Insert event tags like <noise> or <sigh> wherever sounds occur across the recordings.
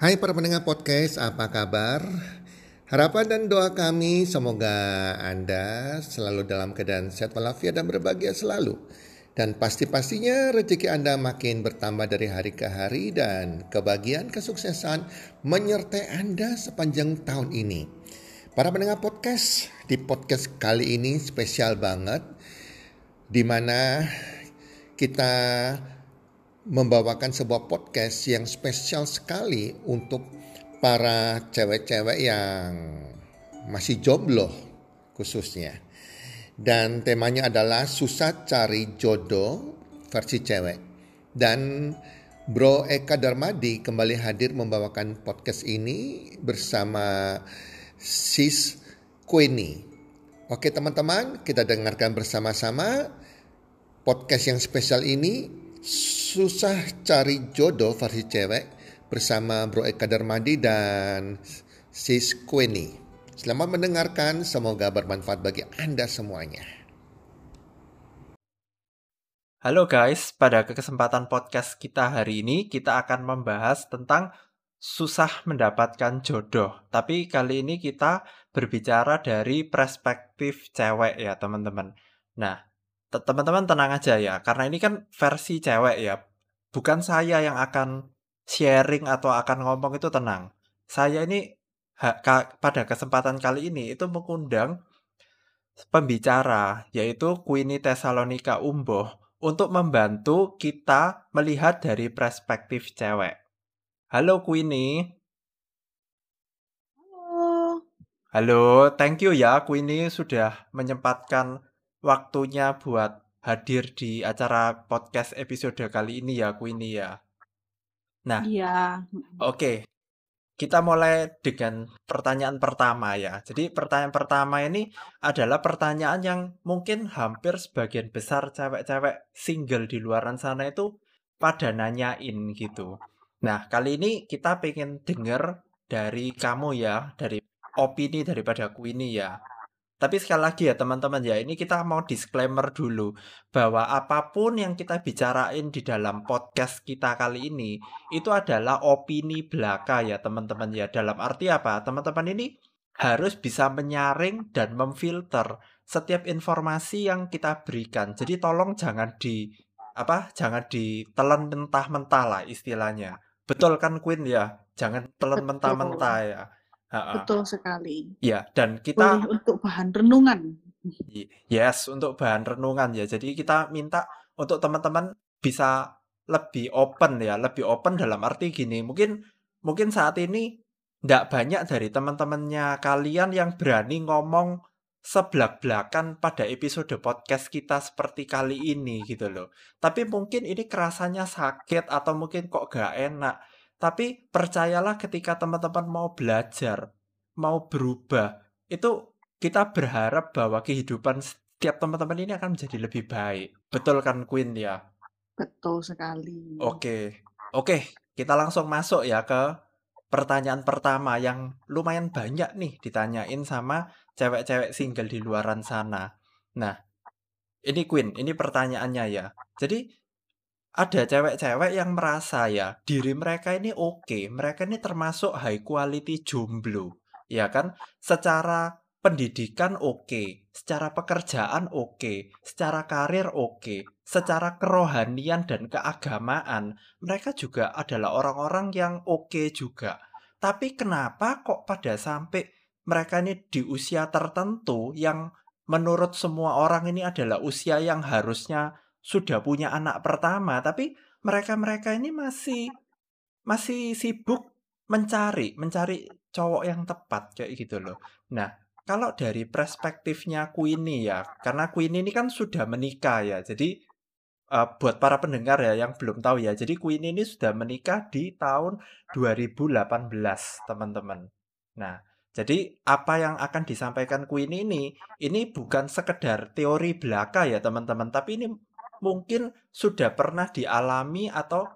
Hai para pendengar podcast, apa kabar? Harapan dan doa kami semoga Anda selalu dalam keadaan sehat walafiat dan berbahagia selalu. Dan pasti-pastinya rezeki Anda makin bertambah dari hari ke hari dan kebahagiaan kesuksesan menyertai Anda sepanjang tahun ini. Para pendengar podcast, di podcast kali ini spesial banget di mana kita membawakan sebuah podcast yang spesial sekali untuk para cewek-cewek yang masih jomblo khususnya. Dan temanya adalah susah cari jodoh versi cewek. Dan Bro Eka Darmadi kembali hadir membawakan podcast ini bersama Sis Queenie. Oke teman-teman, kita dengarkan bersama-sama podcast yang spesial ini susah cari jodoh versi cewek bersama Bro Eka Darmadi dan Sis Queenie. Selamat mendengarkan, semoga bermanfaat bagi Anda semuanya. Halo guys, pada kesempatan podcast kita hari ini kita akan membahas tentang susah mendapatkan jodoh. Tapi kali ini kita berbicara dari perspektif cewek ya teman-teman. Nah, teman-teman tenang aja ya, karena ini kan versi cewek ya. Bukan saya yang akan sharing atau akan ngomong itu tenang. Saya ini pada kesempatan kali ini itu mengundang pembicara yaitu Queenie Tesalonika Umboh untuk membantu kita melihat dari perspektif cewek. Halo Queenie. Halo. Halo, thank you ya Queenie sudah menyempatkan waktunya buat hadir di acara podcast episode kali ini ya Queenie ya. Nah, Iya. oke. Kita mulai dengan pertanyaan pertama ya. Jadi pertanyaan pertama ini adalah pertanyaan yang mungkin hampir sebagian besar cewek-cewek single di luaran sana itu pada nanyain gitu. Nah, kali ini kita pengen denger dari kamu ya, dari opini daripada Queenie ya. Tapi sekali lagi ya teman-teman ya, ini kita mau disclaimer dulu bahwa apa pun yang kita bicarain di dalam podcast kita kali ini itu adalah opini belaka ya teman-teman ya. Dalam arti apa? Teman-teman ini harus bisa menyaring dan memfilter setiap informasi yang kita berikan. Jadi tolong jangan di apa? Jangan ditelan mentah-mentah lah istilahnya. Betul kan Queen ya? Jangan telan mentah-mentah ya. Ha-ha. Betul sekali. Ya, dan kita Boleh untuk bahan renungan. Yes, untuk bahan renungan ya. Jadi kita minta untuk teman-teman bisa lebih open ya, lebih open dalam arti gini. Mungkin mungkin saat ini tidak banyak dari teman-temannya kalian yang berani ngomong seblak-blakan pada episode podcast kita seperti kali ini gitu loh. Tapi mungkin ini kerasanya sakit atau mungkin kok gak enak. Tapi percayalah ketika teman-teman mau belajar, mau berubah, itu kita berharap bahwa kehidupan setiap teman-teman ini akan menjadi lebih baik. Betul kan Queen ya? Betul sekali. Oke. Oke, kita langsung masuk ya ke pertanyaan pertama yang lumayan banyak nih ditanyain sama cewek-cewek single di luaran sana. Nah, ini Queen, ini pertanyaannya ya. Jadi ada cewek-cewek yang merasa ya diri mereka ini oke, mereka ini termasuk high quality jomblo, ya kan? Secara pendidikan oke, secara pekerjaan oke, secara karir oke, secara kerohanian dan keagamaan mereka juga adalah orang-orang yang oke juga. Tapi kenapa kok pada sampai mereka ini di usia tertentu yang menurut semua orang ini adalah usia yang harusnya sudah punya anak pertama, tapi mereka-mereka ini masih masih sibuk mencari mencari cowok yang tepat kayak gitu loh. Nah, kalau dari perspektifnya Queenie ya, karena Queenie ini kan sudah menikah ya. Jadi uh, buat para pendengar ya yang belum tahu ya. Jadi Queenie ini sudah menikah di tahun 2018, teman-teman. Nah, jadi apa yang akan disampaikan Queenie ini ini bukan sekedar teori belaka ya, teman-teman, tapi ini mungkin sudah pernah dialami atau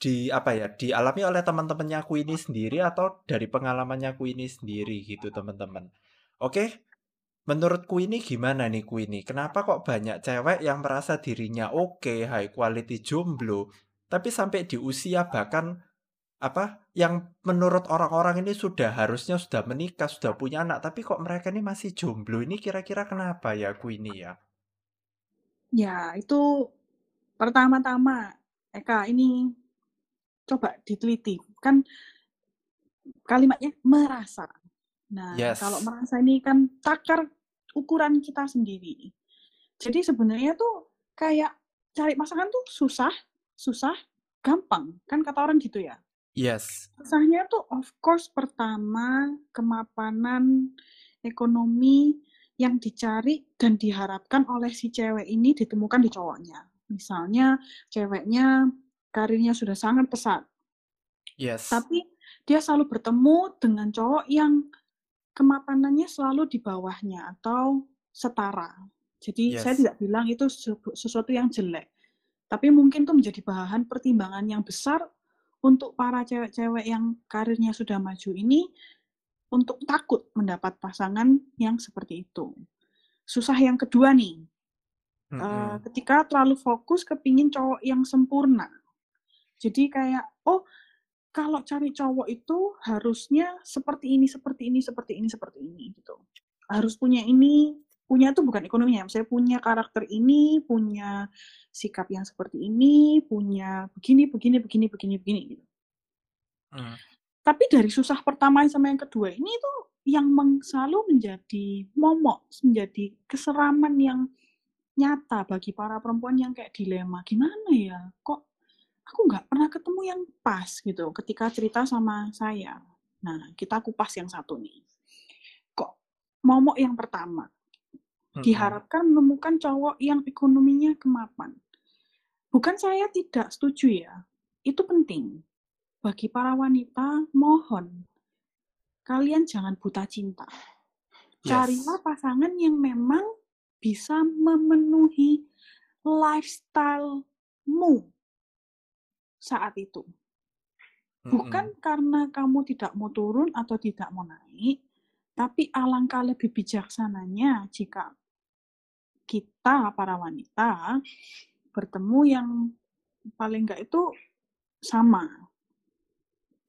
di apa ya dialami oleh teman-temannya Queenie sendiri atau dari pengalamannya Queenie sendiri gitu teman-teman. Oke, menurut Queenie gimana nih Queenie? Kenapa kok banyak cewek yang merasa dirinya oke, high quality jomblo, tapi sampai di usia bahkan apa, yang menurut orang-orang ini sudah harusnya sudah menikah, sudah punya anak, tapi kok mereka ini masih jomblo, ini kira-kira kenapa ya Queenie ya? Ya, itu pertama-tama, Eka, ini coba diteliti. Kan kalimatnya merasa. Nah, kalau Yes. merasa ini kan takar ukuran kita sendiri. Jadi sebenarnya tuh kayak cari pasangan tuh susah, susah, gampang. Kan kata orang gitu ya. Yes. Susahnya tuh of course pertama kemapanan ekonomi yang dicari dan diharapkan oleh si cewek ini ditemukan di cowoknya. Misalnya ceweknya karirnya sudah sangat pesat, Yes. tapi dia selalu bertemu dengan cowok yang kemapanannya selalu di bawahnya atau setara. Jadi saya Yes. tidak bilang itu sesu- sesuatu yang jelek, tapi mungkin itu menjadi bahan pertimbangan yang besar untuk para cewek-cewek yang karirnya sudah maju ini untuk takut mendapat pasangan yang seperti itu. Susah yang kedua nih, eh, Mm-mm. ketika terlalu fokus kepingin cowok yang sempurna. Jadi kayak, oh kalau cari cowok itu harusnya seperti ini, seperti ini, seperti ini, seperti ini gitu. Harus punya ini, punya itu bukan ekonominya, saya punya karakter ini, punya sikap yang seperti ini, punya begini, begini, begini, begini, begini gitu. Mm. Tapi dari susah pertama sama yang kedua ini tuh yang meng- selalu menjadi momok, menjadi keseraman yang nyata bagi para perempuan yang kayak dilema. Gimana ya? Kok aku nggak pernah ketemu yang pas gitu ketika cerita sama saya. Nah, kita kupas yang satu nih. Kok momok yang pertama diharapkan menemukan cowok yang ekonominya kemapan. Bukan saya tidak setuju ya, itu penting. Bagi para wanita, mohon kalian jangan buta cinta. Yes. Carilah pasangan yang memang bisa memenuhi lifestyle-mu saat itu. Bukan Mm-mm. karena kamu tidak mau turun atau tidak mau naik, tapi alangkah lebih bijaksananya jika kita para wanita bertemu yang paling enggak itu sama.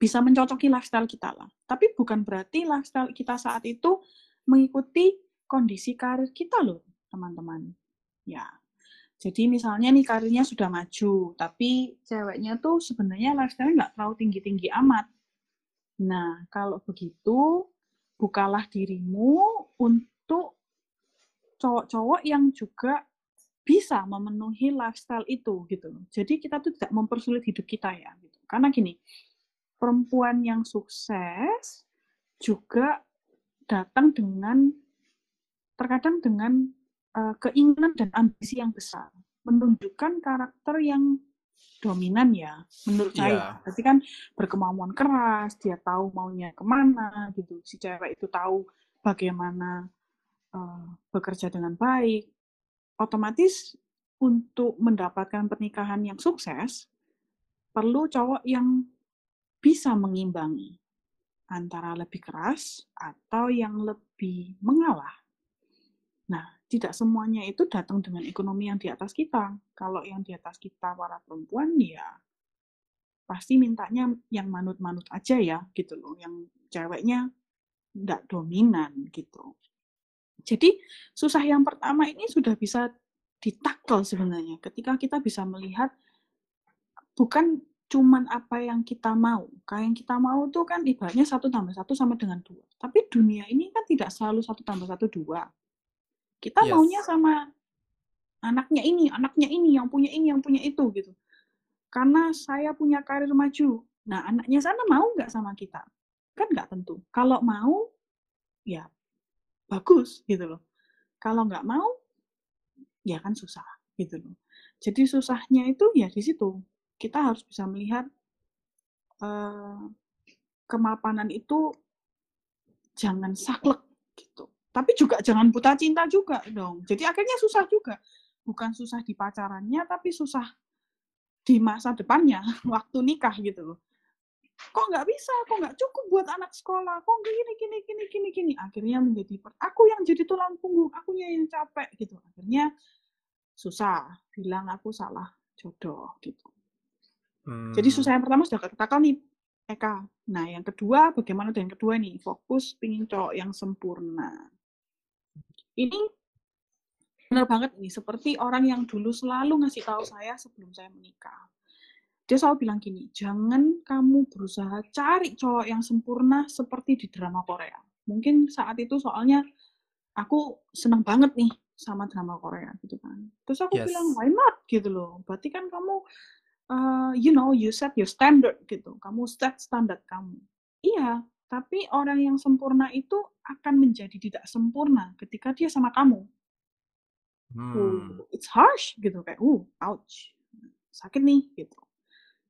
Bisa mencocoki lifestyle kita lah. Tapi bukan berarti lifestyle kita saat itu mengikuti kondisi karir kita loh, teman-teman. Ya. Jadi misalnya nih karirnya sudah maju, tapi ceweknya tuh sebenarnya lifestyle nggak terlalu tinggi-tinggi amat. Nah, kalau begitu, bukalah dirimu untuk cowok-cowok yang juga bisa memenuhi lifestyle itu gitu. Jadi kita tuh tidak mempersulit hidup kita ya. Gitu. Karena gini, perempuan yang sukses juga datang dengan terkadang dengan uh, keinginan dan ambisi yang besar, menunjukkan karakter yang dominan ya, menurut saya. Iya. Berarti kan berkemauan keras, dia tahu maunya ke mana gitu. Si cewek itu tahu bagaimana uh, bekerja dengan baik. Otomatis untuk mendapatkan pernikahan yang sukses, perlu cowok yang bisa mengimbangi antara lebih keras atau yang lebih mengalah. Nah, tidak semuanya itu datang dengan ekonomi yang di atas kita. Kalau yang di atas kita para perempuan ya pasti mintanya yang manut-manut aja ya gitu loh, yang ceweknya tidak dominan gitu. Jadi susah yang pertama ini sudah bisa ditackle sebenarnya ketika kita bisa melihat bukan cuman apa yang kita mau. Kayak yang kita mau tuh kan ibaratnya satu tambah satu sama dengan dua. Tapi dunia ini kan tidak selalu satu tambah satu dua. Kita Yes. maunya sama anaknya ini, anaknya ini, yang punya ini, yang punya itu gitu. Karena saya punya karir maju. Nah, anaknya sana mau nggak sama kita? Kan nggak tentu. Kalau mau, ya bagus gitu loh. Kalau nggak mau, ya kan susah gitu loh. Jadi susahnya itu ya di situ. Kita harus bisa melihat eh, kemapanan itu jangan saklek gitu. Tapi juga jangan buta cinta juga dong. Jadi akhirnya susah juga. Bukan susah di pacarannya, tapi susah di masa depannya, <laughs> waktu nikah gitu loh. Kok nggak bisa, kok nggak cukup buat anak sekolah, kok gini, gini, gini, gini, gini. Akhirnya menjadi, aku yang jadi tulang punggung, akunya yang capek gitu. Akhirnya susah, bilang aku salah jodoh gitu. Jadi Hmm. susah yang pertama sudah katakan nih, Eka. Nah, yang kedua, bagaimana dengan kedua nih? Fokus pingin cowok yang sempurna. Ini benar banget nih, seperti orang yang dulu selalu ngasih tahu saya sebelum saya menikah. Dia selalu bilang gini, jangan kamu berusaha cari cowok yang sempurna seperti di drama Korea. Mungkin saat itu soalnya aku senang banget nih sama drama Korea gitu kan. Terus aku Yes. bilang, why not gitu loh. Berarti kan kamu uh, you know, you set your standard gitu. Kamu set standar kamu. Iya, tapi orang yang sempurna itu akan menjadi tidak sempurna ketika dia sama kamu. Hmm. Uh, it's harsh gitu kayak, uh, ouch, sakit nih gitu.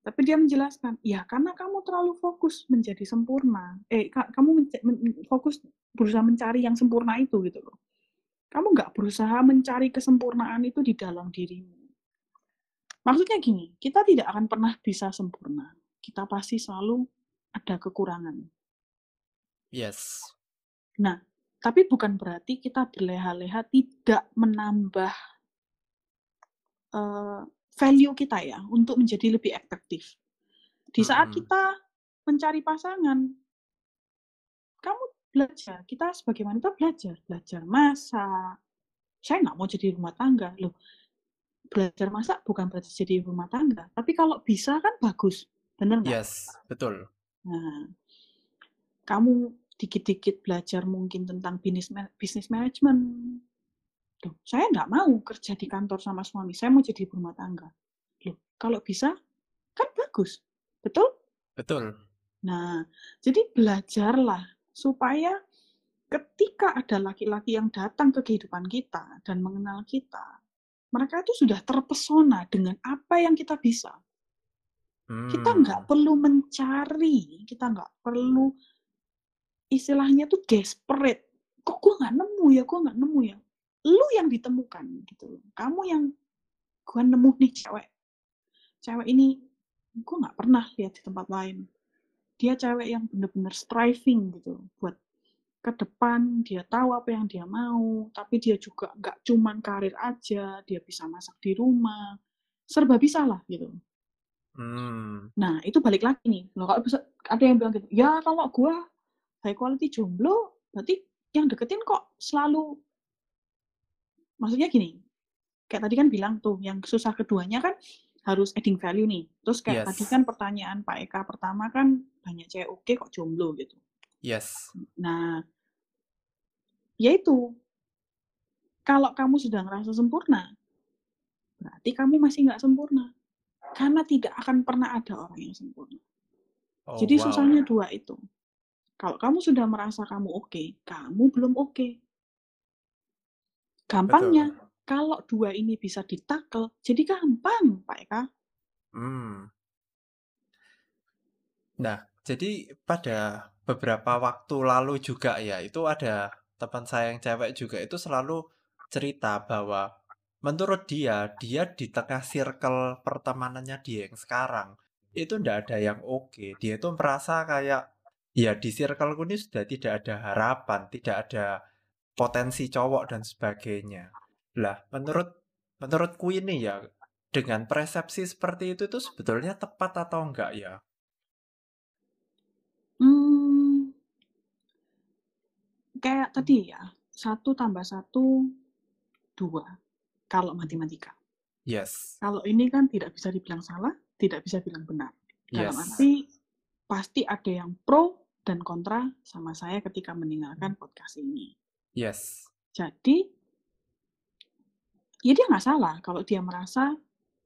Tapi dia menjelaskan, ya karena kamu terlalu fokus menjadi sempurna. Eh, ka- kamu fokus berusaha mencari yang sempurna itu gitu loh. Kamu nggak berusaha mencari kesempurnaan itu di dalam dirimu. Maksudnya gini, kita tidak akan pernah bisa sempurna. Kita pasti selalu ada kekurangan. Yes. Nah, tapi bukan berarti kita berleha-leha tidak menambah eh, value kita ya untuk menjadi lebih efektif. Di saat Mm-mm. kita mencari pasangan, kamu belajar. Kita sebagai wanita belajar, belajar masak. Saya nggak mau jadi rumah tangga loh. Belajar masak bukan berarti jadi rumah tangga, tapi kalau bisa kan bagus, bener nggak? Yes, betul. Nah, kamu dikit-dikit belajar mungkin tentang bisnis bisnis manajemen. Loh, saya nggak mau kerja di kantor sama suami, saya mau jadi ibu rumah tangga. Loh, kalau bisa, kan bagus. Betul? Betul. Nah, jadi belajarlah supaya ketika ada laki-laki yang datang ke kehidupan kita dan mengenal kita, mereka itu sudah terpesona dengan apa yang kita bisa. Kita Hmm. nggak perlu mencari, kita nggak perlu istilahnya tuh desperate. Kok gue nggak nemu ya, gue nggak nemu ya. Lu yang ditemukan gitu. Kamu yang gue nemu nih cewek. Cewek ini gue nggak pernah lihat di tempat lain. Dia cewek yang bener-bener striving gitu buat ke depan. Dia tahu apa yang dia mau, tapi dia juga nggak cuman karir aja. Dia bisa masak di rumah, serba bisa lah gitu. Hmm. Nah, itu balik lagi nih. Loh, kalau bisa, ada yang bilang gitu, ya kalau gue high quality jomblo, berarti yang deketin kok selalu, maksudnya gini, kayak tadi kan bilang tuh, yang susah keduanya kan harus adding value nih. Terus kayak Yes. tadi kan pertanyaan Pak Eka pertama kan, banyak cewek oke kok jomblo gitu. Yes. Nah, yaitu, kalau kamu sudah ngerasa sempurna, berarti kamu masih nggak sempurna. Karena tidak akan pernah ada orang yang sempurna. Oh, Jadi wow. susahnya dua itu. Kalau kamu sudah merasa kamu oke, kamu belum oke. Gampangnya, Betul. kalau dua ini bisa ditakel, jadi gampang, Pak Eka. Hmm. Nah, jadi pada beberapa waktu lalu juga ya, itu ada teman saya yang cewek juga itu selalu cerita bahwa menurut dia, dia di tengah circle pertemanannya dia yang sekarang, itu ndak ada yang oke. Dia itu merasa kayak, ya di circleku ini sudah tidak ada harapan, tidak ada potensi cowok dan sebagainya. Lah, menurut menurutku ini ya, dengan persepsi seperti itu itu sebetulnya tepat atau enggak ya? Kayak tadi ya, satu tambah satu, dua. Kalau matematika. Yes. Kalau ini kan tidak bisa dibilang salah, tidak bisa bilang benar. Dalam Yes. arti, pasti ada yang pro dan kontra sama saya ketika mendengarkan podcast ini. Yes. Jadi, ya dia nggak salah kalau dia merasa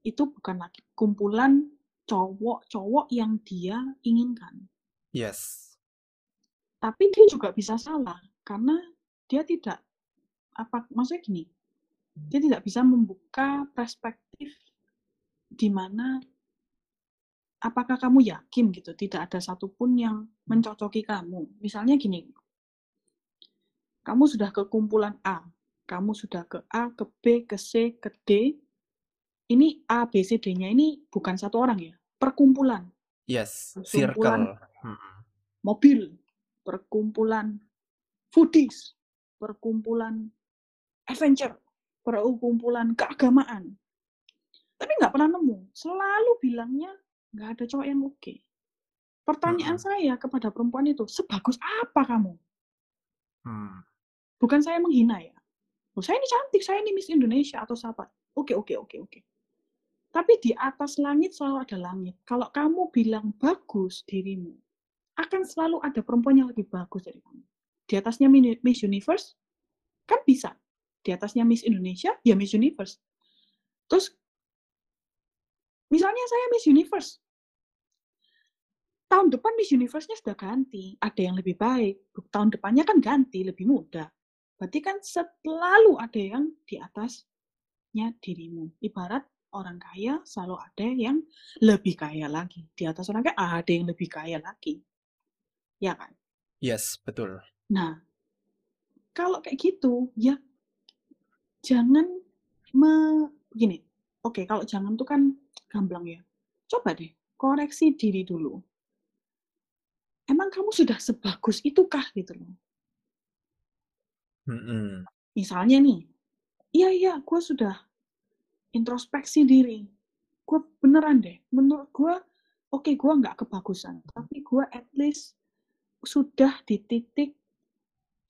itu bukan lagi kumpulan cowok-cowok yang dia inginkan. Yes. Tapi dia juga bisa salah karena dia tidak apa maksudnya gini, dia tidak bisa membuka perspektif di mana apakah kamu yakin gitu tidak ada satupun yang mencocoki kamu. Misalnya gini, kamu sudah ke kumpulan A, kamu sudah ke A, ke B, ke C, ke D. Ini A, B, C, D-nya ini bukan satu orang ya, perkumpulan. Yes. Perkumpulan Circle. Mm-mm. mobil, perkumpulan foodies, perkumpulan adventure, perkumpulan keagamaan. Tapi nggak pernah nemu. Selalu bilangnya nggak ada cowok yang oke. Pertanyaan Mm-mm. saya kepada perempuan itu, sebagus apa kamu? Hmm. Bukan saya menghina ya. Oh, saya ini cantik, saya ini Miss Indonesia atau siapa. Oke, oke, oke, oke. Tapi di atas langit selalu ada langit. Kalau kamu bilang bagus dirimu, akan selalu ada perempuan yang lebih bagus dari kamu. Di atasnya Miss Universe, kan bisa. Di atasnya Miss Indonesia, ya Miss Universe. Terus, misalnya saya Miss Universe. Tahun depan Miss Universe-nya sudah ganti. Ada yang lebih baik. Tahun depannya kan ganti, lebih muda. Berarti kan selalu ada yang di atasnya dirimu. Ibarat orang kaya selalu ada yang lebih kaya lagi. Di atas orang kaya ada yang lebih kaya lagi. Ya kan? Yes, betul. Nah, kalau kayak gitu, ya jangan me, gini. Oke, kalau jangan tuh kan gamblang ya. Coba deh, koreksi diri dulu. Emang kamu sudah sebagus itukah gitu loh? Mm-mm. Misalnya nih, iya iya, gue sudah introspeksi diri. Gue beneran deh, menurut gue, oke gue nggak kebagusan, tapi gue at least sudah di titik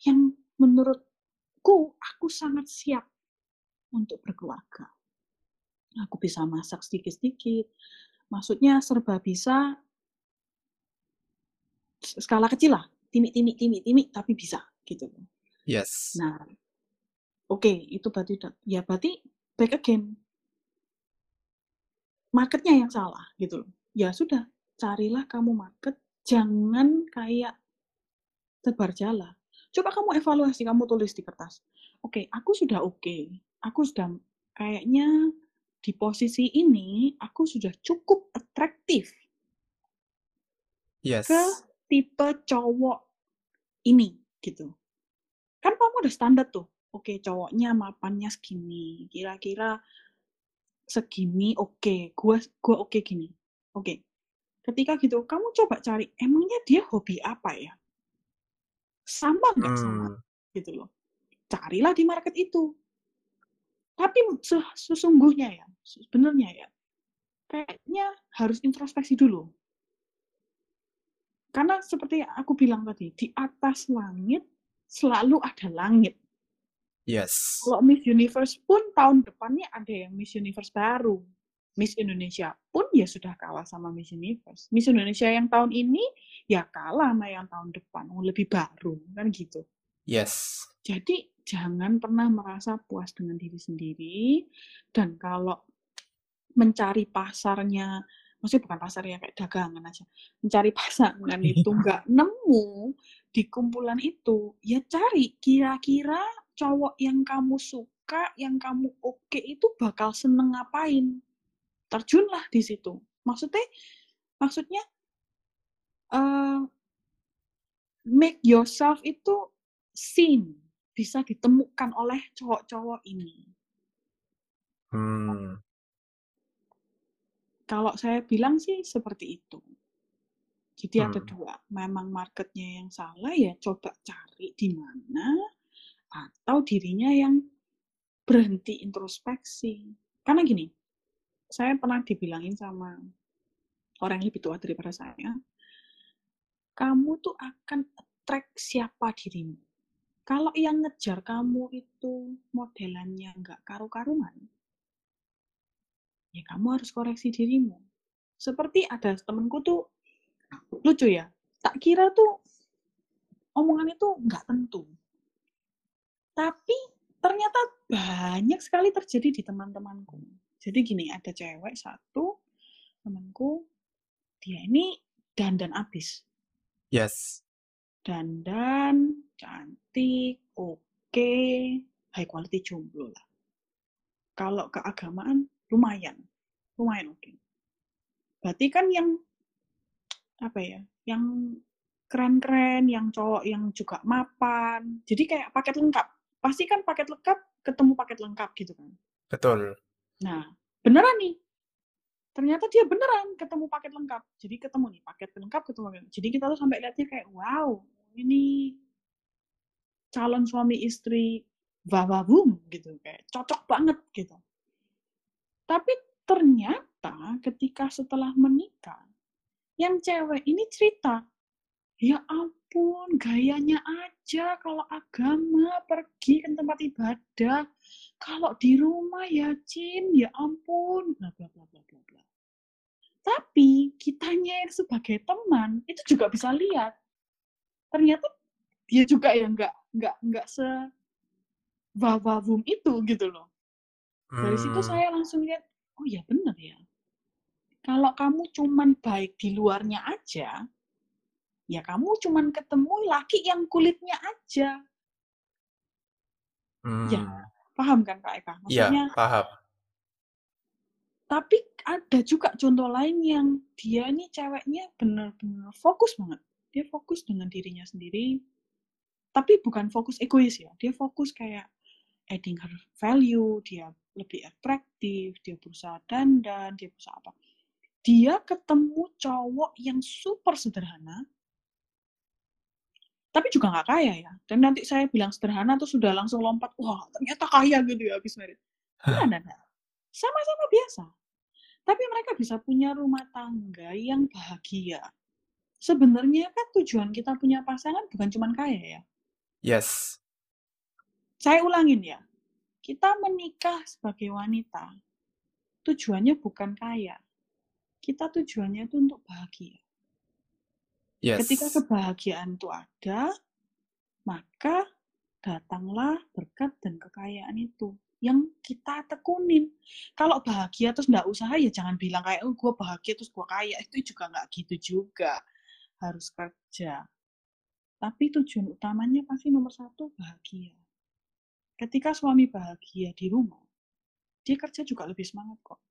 yang menurutku aku sangat siap untuk berkeluarga. Aku bisa masak sedikit-sedikit, maksudnya serba bisa skala kecil lah, timik-timik, timik-timik, tapi bisa gitu. Yes. Nah, oke, itu berarti ya berarti back again. Marketnya yang salah gitu loh. Ya sudah, carilah kamu market, jangan kayak tebar jala. Coba kamu evaluasi, kamu tulis di kertas. Oke, aku sudah oke. Aku sudah kayaknya di posisi ini aku sudah cukup atraktif Yes. ke tipe cowok ini gitu. Kan kamu udah standar tuh. Oke, cowoknya mapannya segini. Kira-kira segini oke. Gua gua oke gini. Oke. Ketika gitu, kamu coba cari emangnya dia hobi apa ya? Sama nggak sama Hmm. gitu loh. Carilah di market itu. Tapi se- sesungguhnya ya, sebenarnya ya, kayaknya harus introspeksi dulu. Karena seperti yang aku bilang tadi, di atas langit selalu ada langit. Yes. Kalau Miss Universe pun tahun depannya ada yang Miss Universe baru. Miss Indonesia pun ya sudah kalah sama Miss Universe. Miss Indonesia yang tahun ini ya kalah sama yang tahun depan, oh, lebih baru kan gitu. Yes. Jadi jangan pernah merasa puas dengan diri sendiri dan kalau mencari pasarnya, maksudnya bukan pasarnya kayak dagangan aja, mencari pasangan <laughs> itu nggak nemu di kumpulan itu, ya cari kira-kira cowok yang kamu suka, yang kamu oke itu bakal seneng ngapain. Terjunlah di situ. Maksudnya, maksudnya eh, make yourself itu seen, bisa ditemukan oleh cowok-cowok ini. Hmm. Kalau saya bilang sih seperti itu. Jadi ada Hmm. dua, memang marketnya yang salah ya coba cari di mana atau dirinya yang berhenti introspeksi. Karena gini, saya pernah dibilangin sama orang yang lebih tua daripada saya, kamu tuh akan attract siapa dirimu. Kalau yang ngejar kamu itu modelannya nggak karu-karuan, ya kamu harus koreksi dirimu. Seperti ada temenku tuh lucu ya, tak kira tuh omongan itu nggak tentu. Tapi ternyata banyak sekali terjadi di teman-temanku. Jadi gini, ada cewek satu, temanku, dia ini dandan abis. Yes. Dandan, cantik, oke, high quality jomblo lah. Kalau keagamaan, lumayan. Lumayan oke. Berarti kan yang, apa ya, yang keren-keren, yang cowok yang juga mapan. Jadi kayak paket lengkap. Pasti kan paket lengkap ketemu paket lengkap gitu kan. Betul. Nah, beneran nih. Ternyata dia beneran ketemu paket lengkap. Jadi ketemu nih paket lengkap ketemu. Jadi kita tuh sampai lihatnya kayak wow, ini calon suami istri wawawum gitu kayak cocok banget gitu. Tapi ternyata ketika setelah menikah yang cewek ini cerita, ya ampun, gayanya aja kalau agama pergi ke tempat ibadah, kalau di rumah ya Cin, ya ampun, bla bla bla bla bla bla. Tapi kitanya yang sebagai teman itu juga bisa lihat. Ternyata dia juga ya nggak nggak nggak se wawawum itu gitu loh. Dari situ Hmm. saya langsung lihat, oh ya bener ya. Kalau kamu cuman baik di luarnya aja, ya kamu cuman ketemu laki yang kulitnya aja. Ya, Hmm. paham kan Kak Eka? Iya, Maksudnya, paham. tapi ada juga contoh lain yang dia ini ceweknya bener-bener fokus banget. Dia fokus dengan dirinya sendiri, tapi bukan fokus egois ya. Dia fokus kayak adding her value, dia lebih atraktif, dia berusaha dandan, dia berusaha apa. Dia ketemu cowok yang super sederhana, tapi juga nggak kaya ya. Dan nanti saya bilang sederhana tuh sudah langsung lompat, wah ternyata kaya gitu ya habis merit. Enggak, enggak, enggak. Sama-sama biasa. Tapi mereka bisa punya rumah tangga yang bahagia. Sebenarnya kan tujuan kita punya pasangan bukan cuma kaya ya. Yes. Saya ulangin ya. Kita menikah sebagai wanita. Tujuannya bukan kaya. Kita tujuannya itu untuk bahagia. Ketika Yes. kebahagiaan itu ada, maka datanglah berkat dan kekayaan itu yang kita tekunin. Kalau bahagia terus nggak usaha ya jangan bilang kayak oh gue bahagia terus gue kaya itu juga nggak gitu juga harus kerja. Tapi tujuan utamanya pasti nomor satu bahagia. Ketika suami bahagia di rumah, dia kerja juga lebih semangat kok.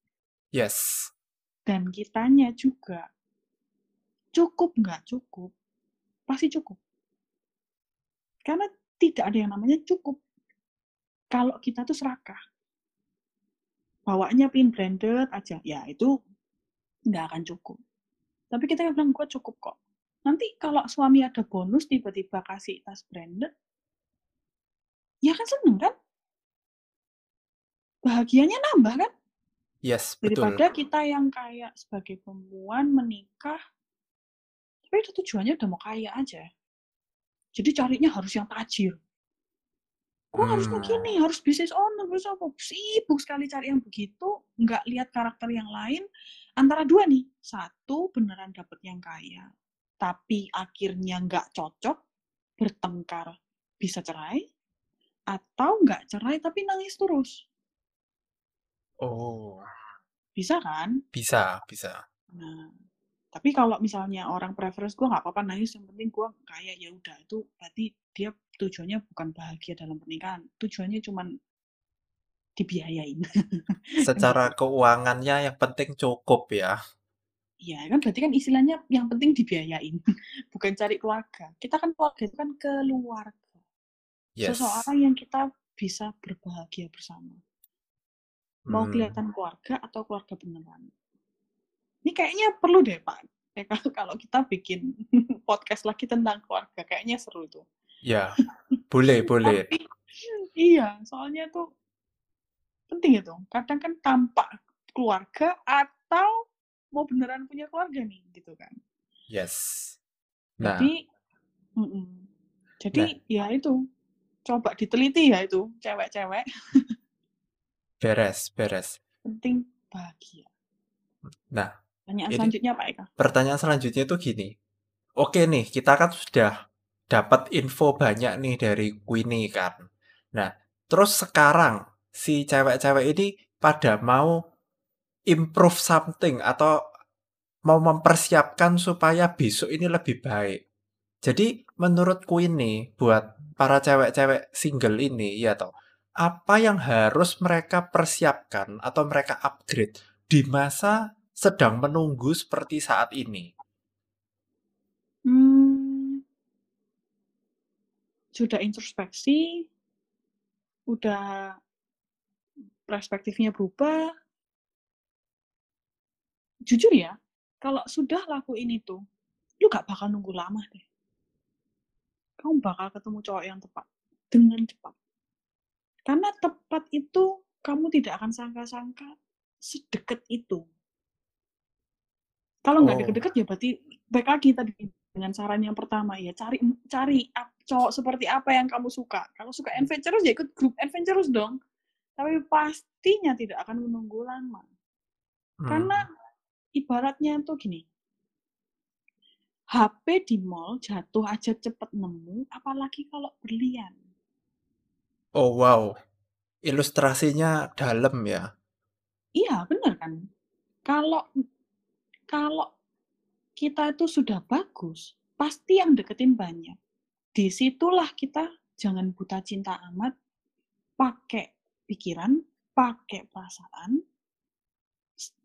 Yes. Dan kitanya juga cukup nggak cukup, pasti cukup. Karena tidak ada yang namanya cukup. Kalau kita tuh serakah. Bawanya pin branded aja, ya itu nggak akan cukup. Tapi kita bilang, gue cukup kok. Nanti kalau suami ada bonus, tiba-tiba kasih tas branded, ya kan seneng kan? Bahagianya nambah kan? Yes, betul. Daripada kita yang kayak sebagai perempuan menikah, tapi itu tujuannya udah mau kaya aja. Jadi carinya harus yang tajir. Gue harus Hmm. begini, harus bisnis owner, harus apa. Sibuk sekali cari yang begitu, nggak lihat karakter yang lain. Antara dua nih, satu beneran dapet yang kaya, tapi akhirnya nggak cocok, bertengkar, bisa cerai, atau nggak cerai tapi nangis terus. Oh, Bisa kan? bisa, bisa. Nah, tapi kalau misalnya orang preference gue nggak apa-apa nangis, yang penting gue kaya ya udah itu berarti dia tujuannya bukan bahagia dalam pernikahan, tujuannya cuman dibiayain. <laughs> Secara keuangannya yang penting cukup ya. Iya kan berarti kan istilahnya yang penting dibiayain, <laughs> bukan cari keluarga. Kita kan keluarga itu kan keluarga, Yes. seseorang yang kita bisa berbahagia bersama. Mau Hmm. kelihatan keluarga atau keluarga beneran. Ini kayaknya perlu deh Pak. Ya, <laughs> kalau- kita bikin <laughs> podcast lagi tentang keluarga, kayaknya seru itu. Ya, boleh, <laughs> boleh. Tapi iya, soalnya tuh penting itu. Kadang kan tampak keluarga atau mau beneran punya keluarga nih, gitu kan. Yes. Nah, Jadi, mm-mm. jadi ya itu coba diteliti ya itu cewek-cewek beres, beres. penting bahagia. Nah, Pertanyaan Ini- selanjutnya Pak Eka. pertanyaan selanjutnya itu gini. Oke nih, kita kan sudah dapat info banyak nih dari Queenie kan. Nah, terus sekarang si cewek-cewek ini pada mau improve something atau mau mempersiapkan supaya besok ini lebih baik. Jadi menurut Queenie buat para cewek-cewek single ini ya toh, apa yang harus mereka persiapkan atau mereka upgrade di masa sedang menunggu seperti saat ini? Hmm, sudah introspeksi, udah perspektifnya berubah. Jujur ya, kalau sudah lakuin itu, lu gak bakal nunggu lama deh. Kamu bakal ketemu cowok yang tepat dengan cepat. Karena tepat itu kamu tidak akan sangka-sangka sedekat itu. Kalau nggak Oh. deket-deket ya berarti baik lagi tadi dengan saran yang pertama ya cari cari cowok seperti apa yang kamu suka. Kalau suka adventurous ya ikut grup adventurous dong. Tapi pastinya tidak akan menunggu lama. Hmm. Karena ibaratnya tuh gini. HP di mall jatuh aja cepet nemu, apalagi kalau berlian. Oh wow. Ilustrasinya dalam ya. Iya, bener kan? Kalau kalau kita itu sudah bagus, pasti yang deketin banyak. Di situlah kita jangan buta cinta amat, pakai pikiran, pakai perasaan.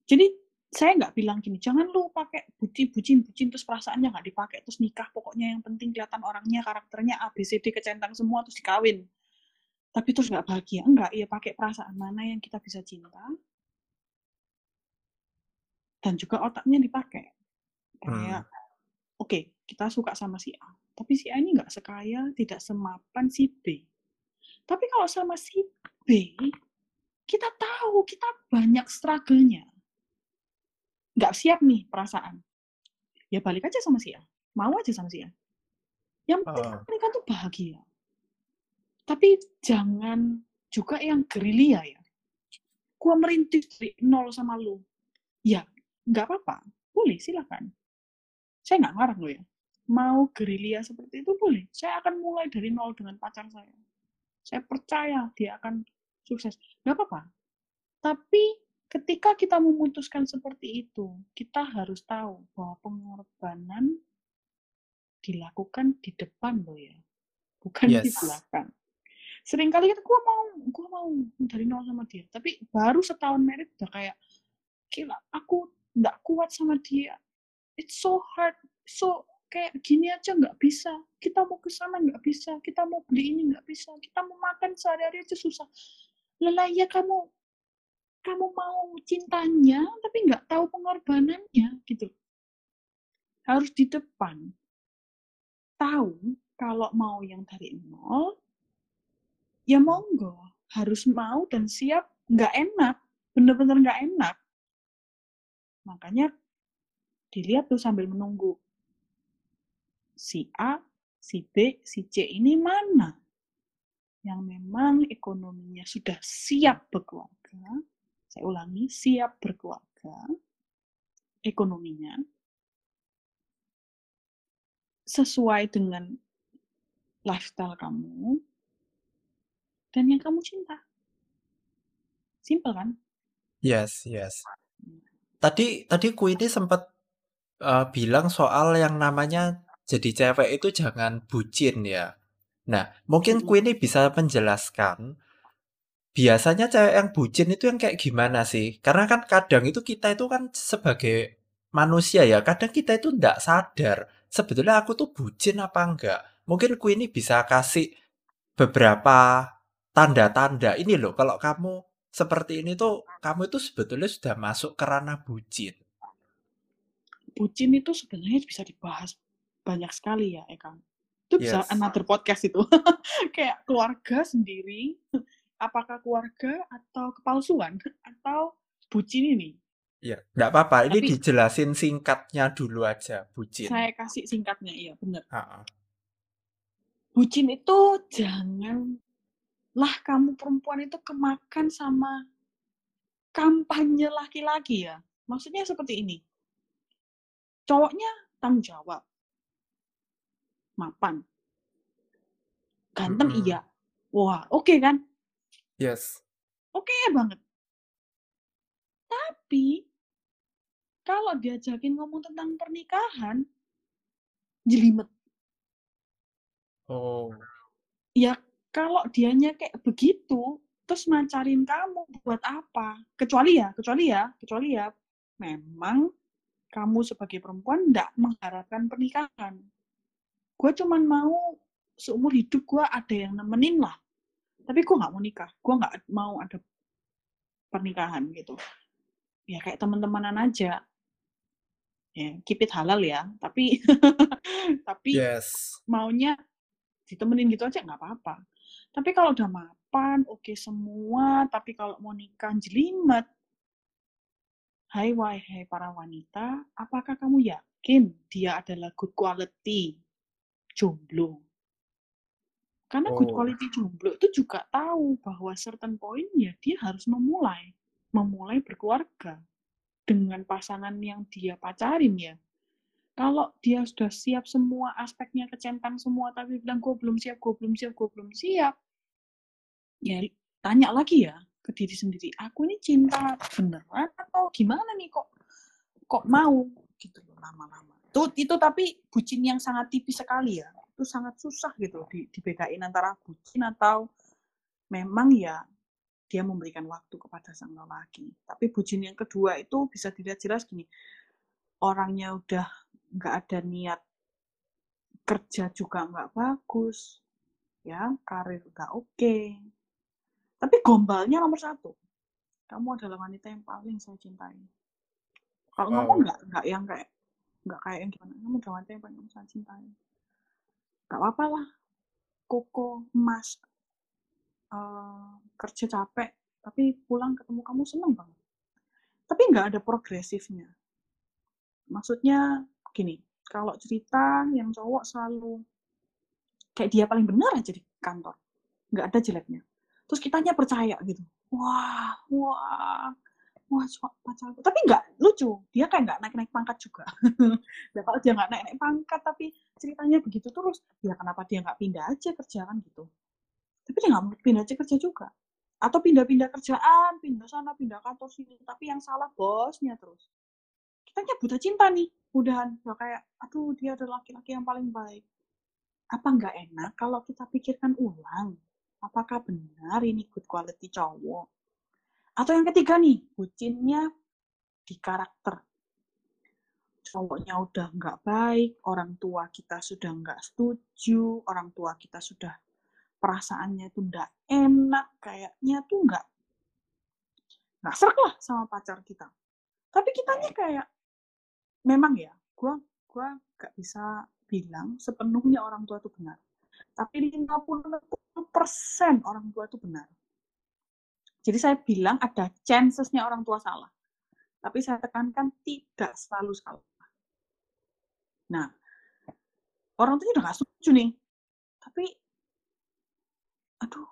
Jadi saya nggak bilang gini, jangan lu pakai bucin, bucin, bucin, terus perasaannya nggak dipakai, terus nikah, pokoknya yang penting kelihatan orangnya, karakternya A, B, kecentang semua, terus dikawin. Tapi terus nggak bahagia. Enggak, ya pakai perasaan mana yang kita bisa cinta, dan juga otaknya dipakai. Kayak, oke, kita suka sama si A, tapi si A ini nggak sekaya, tidak semapan si B. Tapi kalau sama si B, kita tahu kita banyak struggle-nya. Nggak siap nih perasaan. Ya balik aja sama si A. Mau aja sama si A. Yang penting Oh. mereka tuh bahagia. Tapi jangan juga yang gerilya ya. Gua merintis dari nol sama lu. Ya, nggak apa-apa. Boleh, silakan. Saya nggak ngarang loh ya. Mau gerilya seperti itu boleh. Saya akan mulai dari nol dengan pacar saya. Saya percaya dia akan sukses. Nggak apa-apa. Tapi ketika kita memutuskan seperti itu, kita harus tahu bahwa pengorbanan dilakukan di depan loh ya. Bukan di Yes. belakang. Seringkali kita, gue mau, gue mau dari nol sama dia. Tapi baru setahun merit udah kayak, gila, aku nggak kuat sama dia. It's so hard. So, kayak gini aja nggak bisa. Kita mau ke sana nggak bisa. Kita mau beli ini nggak bisa. Kita mau makan sehari-hari aja susah. Lelah ya kamu, kamu mau cintanya, tapi nggak tahu pengorbanannya, gitu. Harus di depan. Tahu kalau mau yang dari nol, ya monggo. Harus mau dan siap. Nggak enak. Bener-bener nggak enak. Makanya dilihat tuh sambil menunggu. Si A, si B, si C ini mana? Yang memang ekonominya sudah siap berkeluarga. Saya ulangi, siap berkeluarga. Ekonominya. Sesuai dengan lifestyle kamu. Dan yang kamu cinta. Simple kan? Yes, yes. Tadi tadi ku ini sempat eh, bilang soal yang namanya jadi cewek itu jangan bucin ya. Nah, mungkin ku ini bisa menjelaskan biasanya cewek yang bucin itu yang kayak gimana sih? Karena kan kadang itu kita itu kan sebagai manusia ya, kadang kita itu nggak sadar sebetulnya aku tuh bucin apa enggak. Mungkin ku ini bisa kasih beberapa tanda-tanda ini loh kalau kamu seperti ini tuh kamu itu sebetulnya sudah masuk ke ranah bucin. bucin itu sebenarnya bisa dibahas banyak sekali ya Eka. Itu bisa Yes. another podcast itu. <laughs> Kayak keluarga sendiri, apakah keluarga atau kepalsuan atau bucin ini. Ya, nggak apa-apa. Ini Tapi- dijelasin singkatnya dulu aja, bucin. Saya kasih singkatnya, iya benar. Bucin itu janganlah kamu perempuan itu kemakan sama kampanye laki-laki ya. Maksudnya seperti ini. Cowoknya tanggung jawab. Mapan. Ganteng Mm-mm. iya. Wah, oke kan? Yes. Oke banget. Tapi kalau diajakin ngomong tentang pernikahan, jelimet. Oh. Ya kalau dianya kayak begitu, terus macarin kamu buat apa? Kecuali ya, kecuali ya, kecuali ya, memang kamu sebagai perempuan tidak mengharapkan pernikahan. Gue cuman mau seumur hidup gue ada yang nemenin lah. Tapi gue nggak mau nikah. Gue nggak mau ada pernikahan gitu. Ya kayak teman-temanan aja. Ya, keep it halal ya. Tapi <laughs> tapi Yes. maunya ditemenin gitu aja nggak apa-apa. Tapi kalau udah mapan, oke semua. Tapi kalau mau nikah jelimet, hai wahai para wanita, apakah kamu yakin dia adalah good quality jomblo? Karena good Oh. quality jomblo itu juga tahu bahwa certain point ya dia harus memulai, memulai berkeluarga dengan pasangan yang dia pacarin ya. Kalau dia sudah siap semua aspeknya kecentang semua tapi bilang gue belum siap, gue belum siap, gue belum siap. Ya tanya lagi ya ke diri sendiri, aku ini cinta beneran atau gimana nih kok kok mau gitu loh lama-lama. Itu itu tapi bucin yang sangat tipis sekali ya. Itu sangat susah gitu di, dibedain antara bucin atau memang ya dia memberikan waktu kepada sang lelaki. Tapi bucin yang kedua itu bisa dilihat jelas gini. Orangnya udah nggak ada niat kerja juga nggak bagus, ya karir nggak oke. Tapi gombalnya nomor satu. Kamu adalah wanita yang paling saya cintai. Kalau Wow. ngomong nggak nggak yang kayak nggak kayak yang gimana. Kamu adalah wanita yang paling saya cintai. Gak apa-apa lah. Koko, emas, eh, kerja capek, tapi pulang ketemu kamu seneng banget. Tapi nggak ada progresifnya. Maksudnya gini, kalau cerita yang cowok selalu kayak dia paling benar aja di kantor, nggak ada jeleknya. Terus kitanya percaya gitu, wah, wah, wah cowok pacarku. Tapi nggak lucu, dia kayak nggak naik-naik pangkat juga. <laughs> nah, kalau dia nggak naik-naik pangkat, tapi ceritanya begitu terus, ya kenapa dia nggak pindah aja kerja kan gitu. Tapi dia nggak mau pindah aja kerja juga. Atau pindah-pindah kerjaan, pindah sana, pindah kantor sini. Tapi yang salah bosnya terus. Kitanya buta cinta nih, udahan. Ya kayak, aduh dia adalah laki-laki yang paling baik. Apa nggak enak kalau kita pikirkan ulang? Apakah benar ini good quality cowok? Atau yang ketiga nih, bucinnya di karakter. Cowoknya udah nggak baik, orang tua kita sudah nggak setuju, orang tua kita sudah perasaannya itu nggak enak, kayaknya tuh nggak nggak lah sama pacar kita. Tapi kitanya kayak memang ya, gua gua nggak bisa bilang sepenuhnya orang tua itu benar. Tapi 50% orang tua itu benar. Jadi saya bilang ada chancesnya orang tua salah. Tapi saya tekankan tidak selalu salah. Nah, orang tuanya udah gak setuju nih. Tapi, aduh,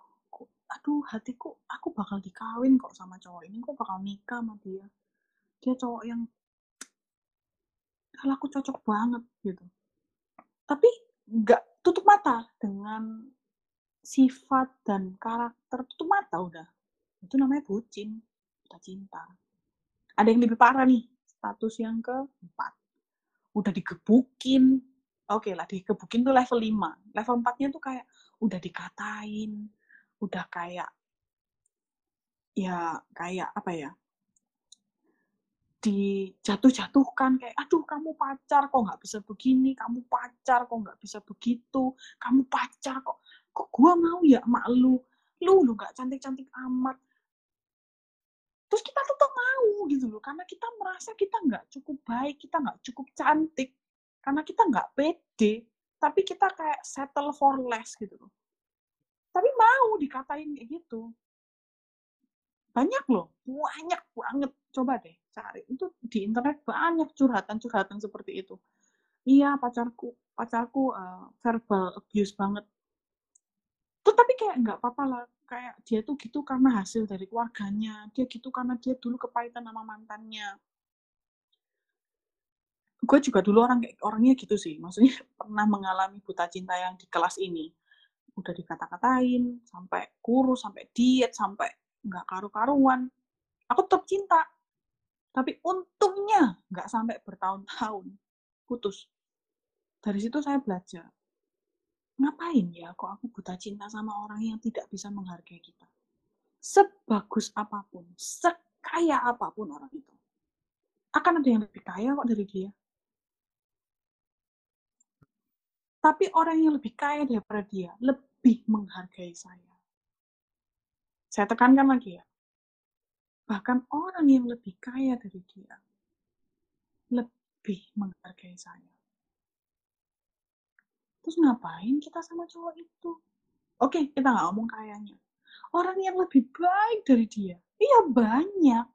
aduh hatiku, aku bakal dikawin kok sama cowok ini. Kok bakal nikah sama dia. Dia cowok yang, kalau aku cocok banget gitu. Tapi nggak tutup mata dengan sifat dan karakter tutup mata udah. Itu namanya bucin udah cinta. Ada yang lebih parah nih status yang keempat. Udah digebukin. Oke lah digebukin tuh level 5 level 4 nya tuh kayak udah dikatain udah kayak ya kayak apa ya dijatuh-jatuhkan kayak aduh kamu pacar kok nggak bisa begini kamu pacar kok nggak bisa begitu kamu pacar kok kok gua mau ya emak lu? Lu lu nggak cantik-cantik amat. Terus kita tetap mau gitu loh karena kita merasa kita nggak cukup baik kita nggak cukup cantik karena kita nggak pede tapi kita kayak settle for less gitu loh. Tapi mau dikatain kayak gitu. Banyak loh banyak banget. Coba deh cari itu di internet banyak curhatan-curhatan seperti itu. Iya pacarku pacarku uh, verbal abuse banget. Tuh tapi kayak nggak apa-apa lah. Kayak dia tuh gitu karena hasil dari keluarganya. Dia gitu karena dia dulu kepahitan sama mantannya. Gue juga dulu orang kayak orangnya gitu sih. Maksudnya <laughs> pernah mengalami buta cinta yang di kelas ini. Udah dikata-katain sampai kurus sampai diet sampai nggak karu-karuan. Aku tetap cinta tapi untungnya nggak sampai bertahun-tahun. Putus. Dari situ saya belajar ngapain ya kok aku buta cinta sama orang yang tidak bisa menghargai kita? Sebagus apa pun sekaya apa pun orang itu akan ada yang lebih kaya kok dari dia. Tapi orang yang lebih kaya daripada dia lebih menghargai saya. Saya tekankan lagi ya bahkan orang yang lebih kaya dari dia lebih menghargai saya terus ngapain kita sama cowok itu oke kita nggak ngomong kayanya orang yang lebih baik dari dia iya banyak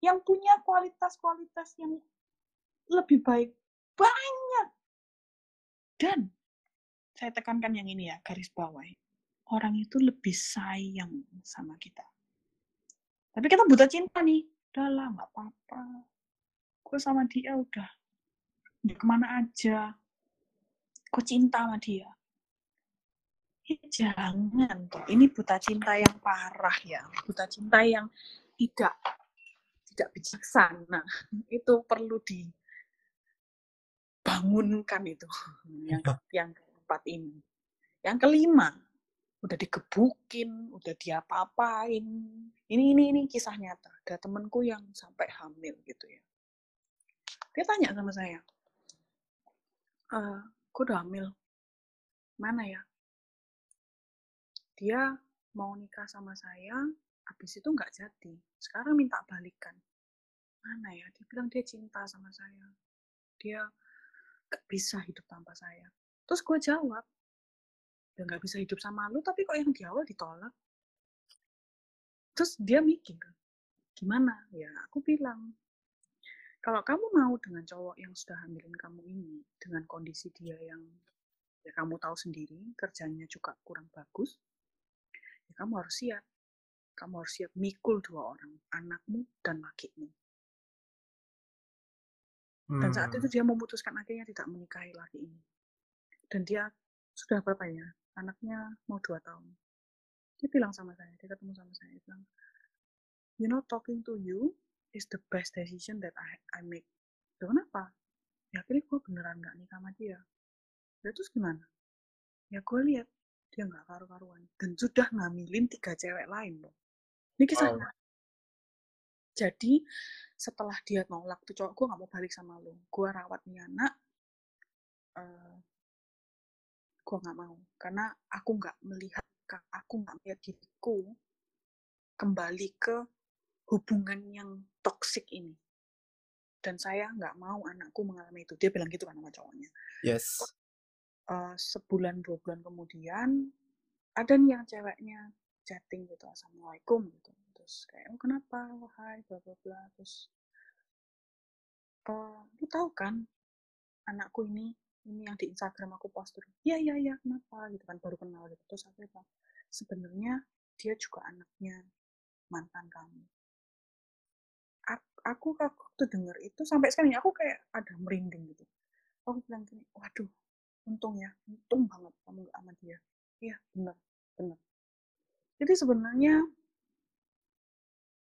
yang punya kualitas-kualitas yang lebih baik banyak. Dan saya tekankan yang ini ya, garis bawah. Orang itu lebih sayang sama kita. Tapi kita buta cinta nih. Udah lah, nggak apa-apa. Gue sama dia udah. Udah ke mana aja. Gue cinta sama dia. Ya, jangan tuh. Ini buta cinta yang parah ya. Buta cinta yang tidak tidak bijaksana. Itu perlu dibangunkan itu. Yang yang keempat ini. Yang kelima, udah digebukin, udah diapa-apain. Ini ini ini kisah nyata. Ada temenku yang sampai hamil gitu ya. Dia tanya sama saya, e, gue udah hamil. Mana ya? Dia mau nikah sama saya, habis itu nggak jadi. Sekarang minta balikan. Mana ya? Dia bilang dia cinta sama saya. Dia gak bisa hidup tanpa saya. Terus gue jawab, ya nggak bisa hidup sama lu, tapi kok yang di awal ditolak? Terus dia mikir, gimana? Ya aku bilang, kalau kamu mau dengan cowok yang sudah hamilin kamu ini, dengan kondisi dia yang ya kamu tahu sendiri, kerjanya juga kurang bagus, ya kamu harus siap. Kamu harus siap mikul dua orang, anakmu dan lakimu. Dan saat itu Hmm. dia memutuskan akhirnya tidak menikahi laki ini. Dan dia sudah berapa ya? Anaknya mau dua tahun. Dia bilang sama saya, dia ketemu sama saya, dia bilang, you know, talking to you is the best decision that I, I make. Loh, kenapa? Ya akhirnya gue beneran gak nikah sama dia. Ya terus gimana? Ya gue lihat dia nggak karu-karuan dan sudah ngambilin tiga cewek lain loh. Ini kisahnya. Jadi setelah dia nolak tuh cowok gue nggak mau balik sama lo, gue rawat nih anak, eh gue nggak mau karena aku nggak melihat, aku nggak melihat diriku kembali ke hubungan yang toksik ini. Dan saya nggak mau anakku mengalami itu. Dia bilang gitu kan sama cowoknya. Yes. Eh, sebulan dua bulan kemudian ada nih yang ceweknya chatting gitu assalamualaikum gitu terus kayak oh kenapa hai bla bla bla terus eh lu tahu kan anakku ini ini yang di Instagram aku post terus iya iya iya kenapa? Gitu kan baru kenal gitu. Terus aku bilang sebenarnya dia juga anaknya mantan kamu. Aku waktu denger itu sampai sekarang aku kayak ada merinding gitu. Aku bilang gini waduh untung ya untung banget kamu gak sama dia. Iya bener bener. Jadi sebenarnya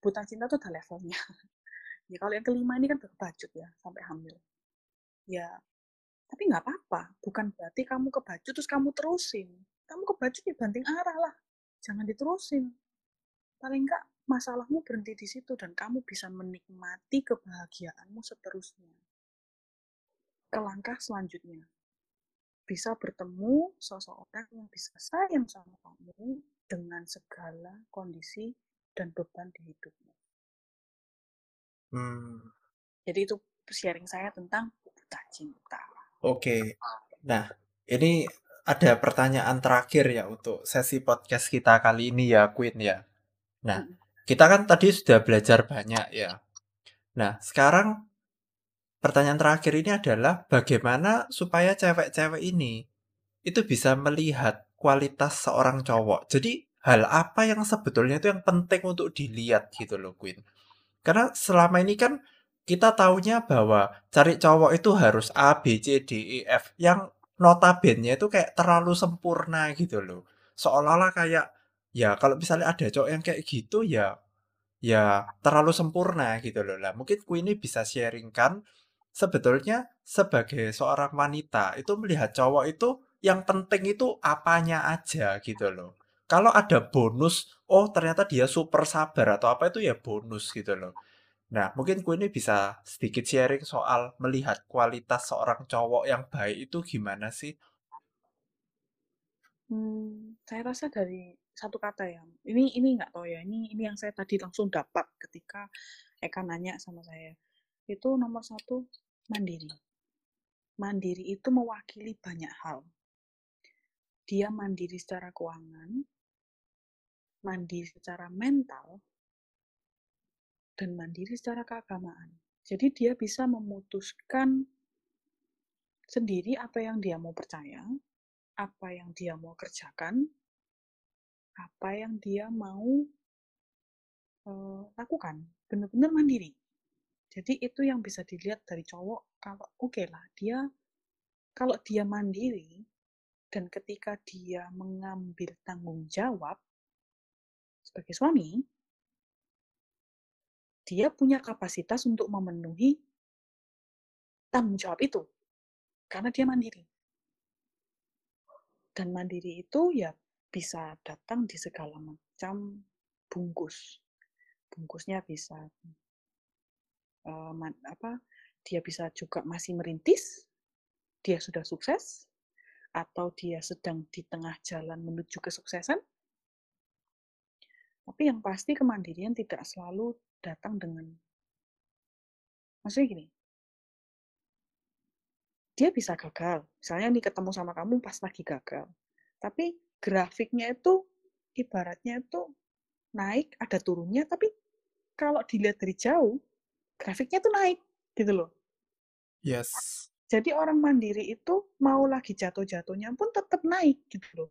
buta cinta tuh ada levelnya. <laughs> Ya kalau yang kelima ini kan kebacut ya sampai hamil. Ya tapi nggak apa-apa bukan berarti kamu kebacut terus kamu terusin kamu kebacut ya banting arah lah jangan diterusin paling enggak masalahmu berhenti di situ dan kamu bisa menikmati kebahagiaanmu seterusnya ke langkah selanjutnya bisa bertemu seseorang yang bisa sayang sama kamu dengan segala kondisi dan beban di hidupmu. Hmm. Jadi itu sharing saya tentang buta cinta. Oke. Nah, ini ada pertanyaan terakhir ya untuk sesi podcast kita kali ini ya, Queen ya. Nah, kita kan tadi sudah belajar banyak ya. Nah, sekarang pertanyaan terakhir ini adalah bagaimana supaya cewek-cewek ini itu bisa melihat kualitas seorang cowok. Jadi hal apa yang sebetulnya itu yang penting untuk dilihat gitu loh Queen. Karena selama ini kan kita taunya bahwa cari cowok itu harus A, B, C, D, E, F. Yang notabene itu kayak terlalu sempurna gitu loh. Seolah-olah kayak ya kalau misalnya ada cowok yang kayak gitu ya ya terlalu sempurna gitu loh. Lah mungkin Queen ini bisa sharingkan sebetulnya sebagai seorang wanita itu melihat cowok itu yang penting itu apanya aja gitu loh. Kalau ada bonus, oh ternyata dia super sabar atau apa itu ya bonus gitu loh. Nah, mungkin ku ini bisa sedikit sharing soal melihat kualitas seorang cowok yang baik itu gimana sih? Hmm, saya rasa dari satu kata ya. Ini ini nggak tahu ya. Ini ini yang saya tadi langsung dapat ketika Eka nanya sama saya. Itu nomor satu mandiri. Mandiri itu mewakili banyak hal. Dia mandiri secara keuangan, mandiri secara mental, dan mandiri secara keagamaan. Jadi dia bisa memutuskan sendiri apa yang dia mau percaya, apa yang dia mau kerjakan, apa yang dia mau uh, lakukan. Benar-benar mandiri. Jadi itu yang bisa dilihat dari cowok kalau oke okay lah dia kalau dia mandiri dan ketika dia mengambil tanggung jawab sebagai suami, dia punya kapasitas untuk memenuhi tanggung jawab itu karena dia mandiri. Dan mandiri itu ya bisa datang di segala macam bungkus. Bungkusnya bisa uh, apa? Dia bisa juga masih merintis, dia sudah sukses, atau dia sedang di tengah jalan menuju kesuksesan. Tapi yang pasti kemandirian tidak selalu datang dengan maksudnya gini dia bisa gagal. Misalnya nih ketemu sama kamu pas lagi gagal tapi grafiknya itu ibaratnya itu naik ada turunnya tapi kalau dilihat dari jauh grafiknya itu naik gitu loh. Yes. Jadi orang mandiri itu mau lagi jatuh-jatuhnya pun tetap naik gitu loh.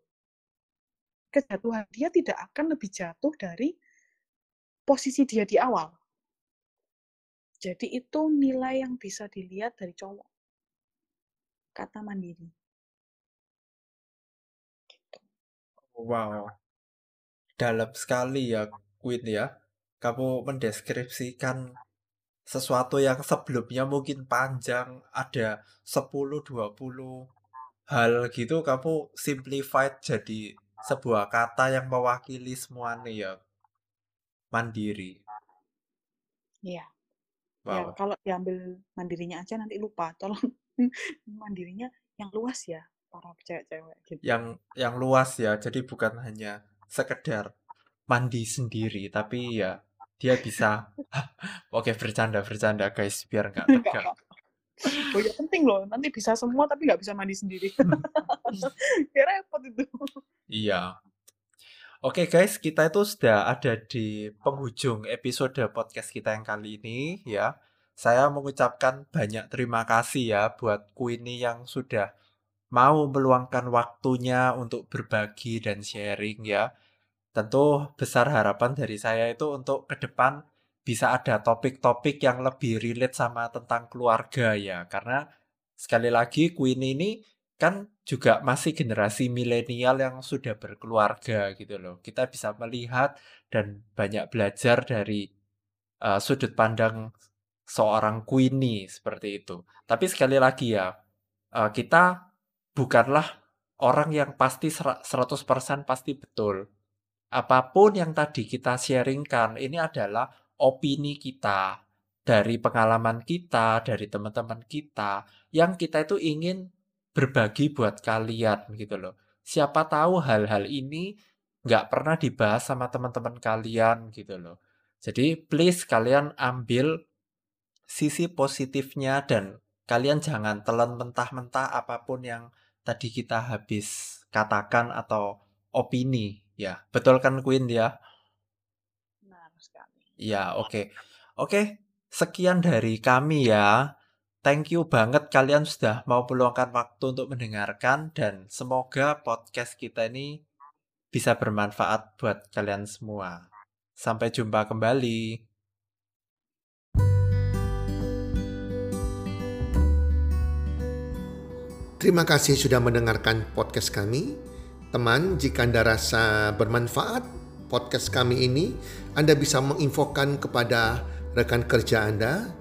Kejatuhan dia tidak akan lebih jatuh dari posisi dia di awal. Jadi itu nilai yang bisa dilihat dari cowok. Kata mandiri. Gitu. Wow. Dalam sekali ya, Queen ya. Kamu mendeskripsikan sesuatu yang sebelumnya mungkin panjang, ada 10-20 hal gitu, kamu simplified jadi sebuah kata yang mewakili semuanya ya mandiri. Iya. Ya, kalau diambil mandirinya aja nanti lupa. Tolong <laughs> mandirinya yang luas ya para cewek-cewek gitu. Yang yang luas ya. Jadi bukan hanya sekedar mandi sendiri, tapi ya dia bisa <laughs> <laughs> oke bercanda bercanda guys biar nggak tegang. oh ya penting loh nanti bisa semua tapi nggak bisa mandi sendiri ya repot itu iya Oke guys, kita itu sudah ada di penghujung episode podcast kita yang kali ini ya. Saya mengucapkan banyak terima kasih ya buat Queenie yang sudah mau meluangkan waktunya untuk berbagi dan sharing ya. Tentu besar harapan dari saya itu untuk ke depan bisa ada topik-topik yang lebih relate sama tentang keluarga ya. Karena sekali lagi Queenie ini kan juga masih generasi milenial yang sudah berkeluarga gitu loh. Kita bisa melihat dan banyak belajar dari uh, sudut pandang seorang Queenie seperti itu. Tapi sekali lagi ya, uh, kita bukanlah orang yang pasti 100% pasti betul. Apa pun yang tadi kita sharingkan, ini adalah opini kita dari pengalaman kita, dari teman-teman kita, yang kita itu ingin berbagi buat kalian gitu loh. Siapa tahu hal-hal ini nggak pernah dibahas sama teman-teman kalian gitu loh. Jadi please kalian ambil sisi positifnya dan kalian jangan telan mentah-mentah apa pun yang tadi kita habis katakan atau opini ya. Betul kan Queen ya? Benar sekali. Ya, oke. Okay. Oke, okay, sekian dari kami ya. Thank you banget kalian sudah mau meluangkan waktu untuk mendengarkan dan semoga podcast kita ini bisa bermanfaat buat kalian semua. Sampai jumpa kembali. Terima kasih sudah mendengarkan podcast kami. Teman, jika Anda rasa bermanfaat podcast kami ini, Anda bisa menginfokan kepada rekan kerja Anda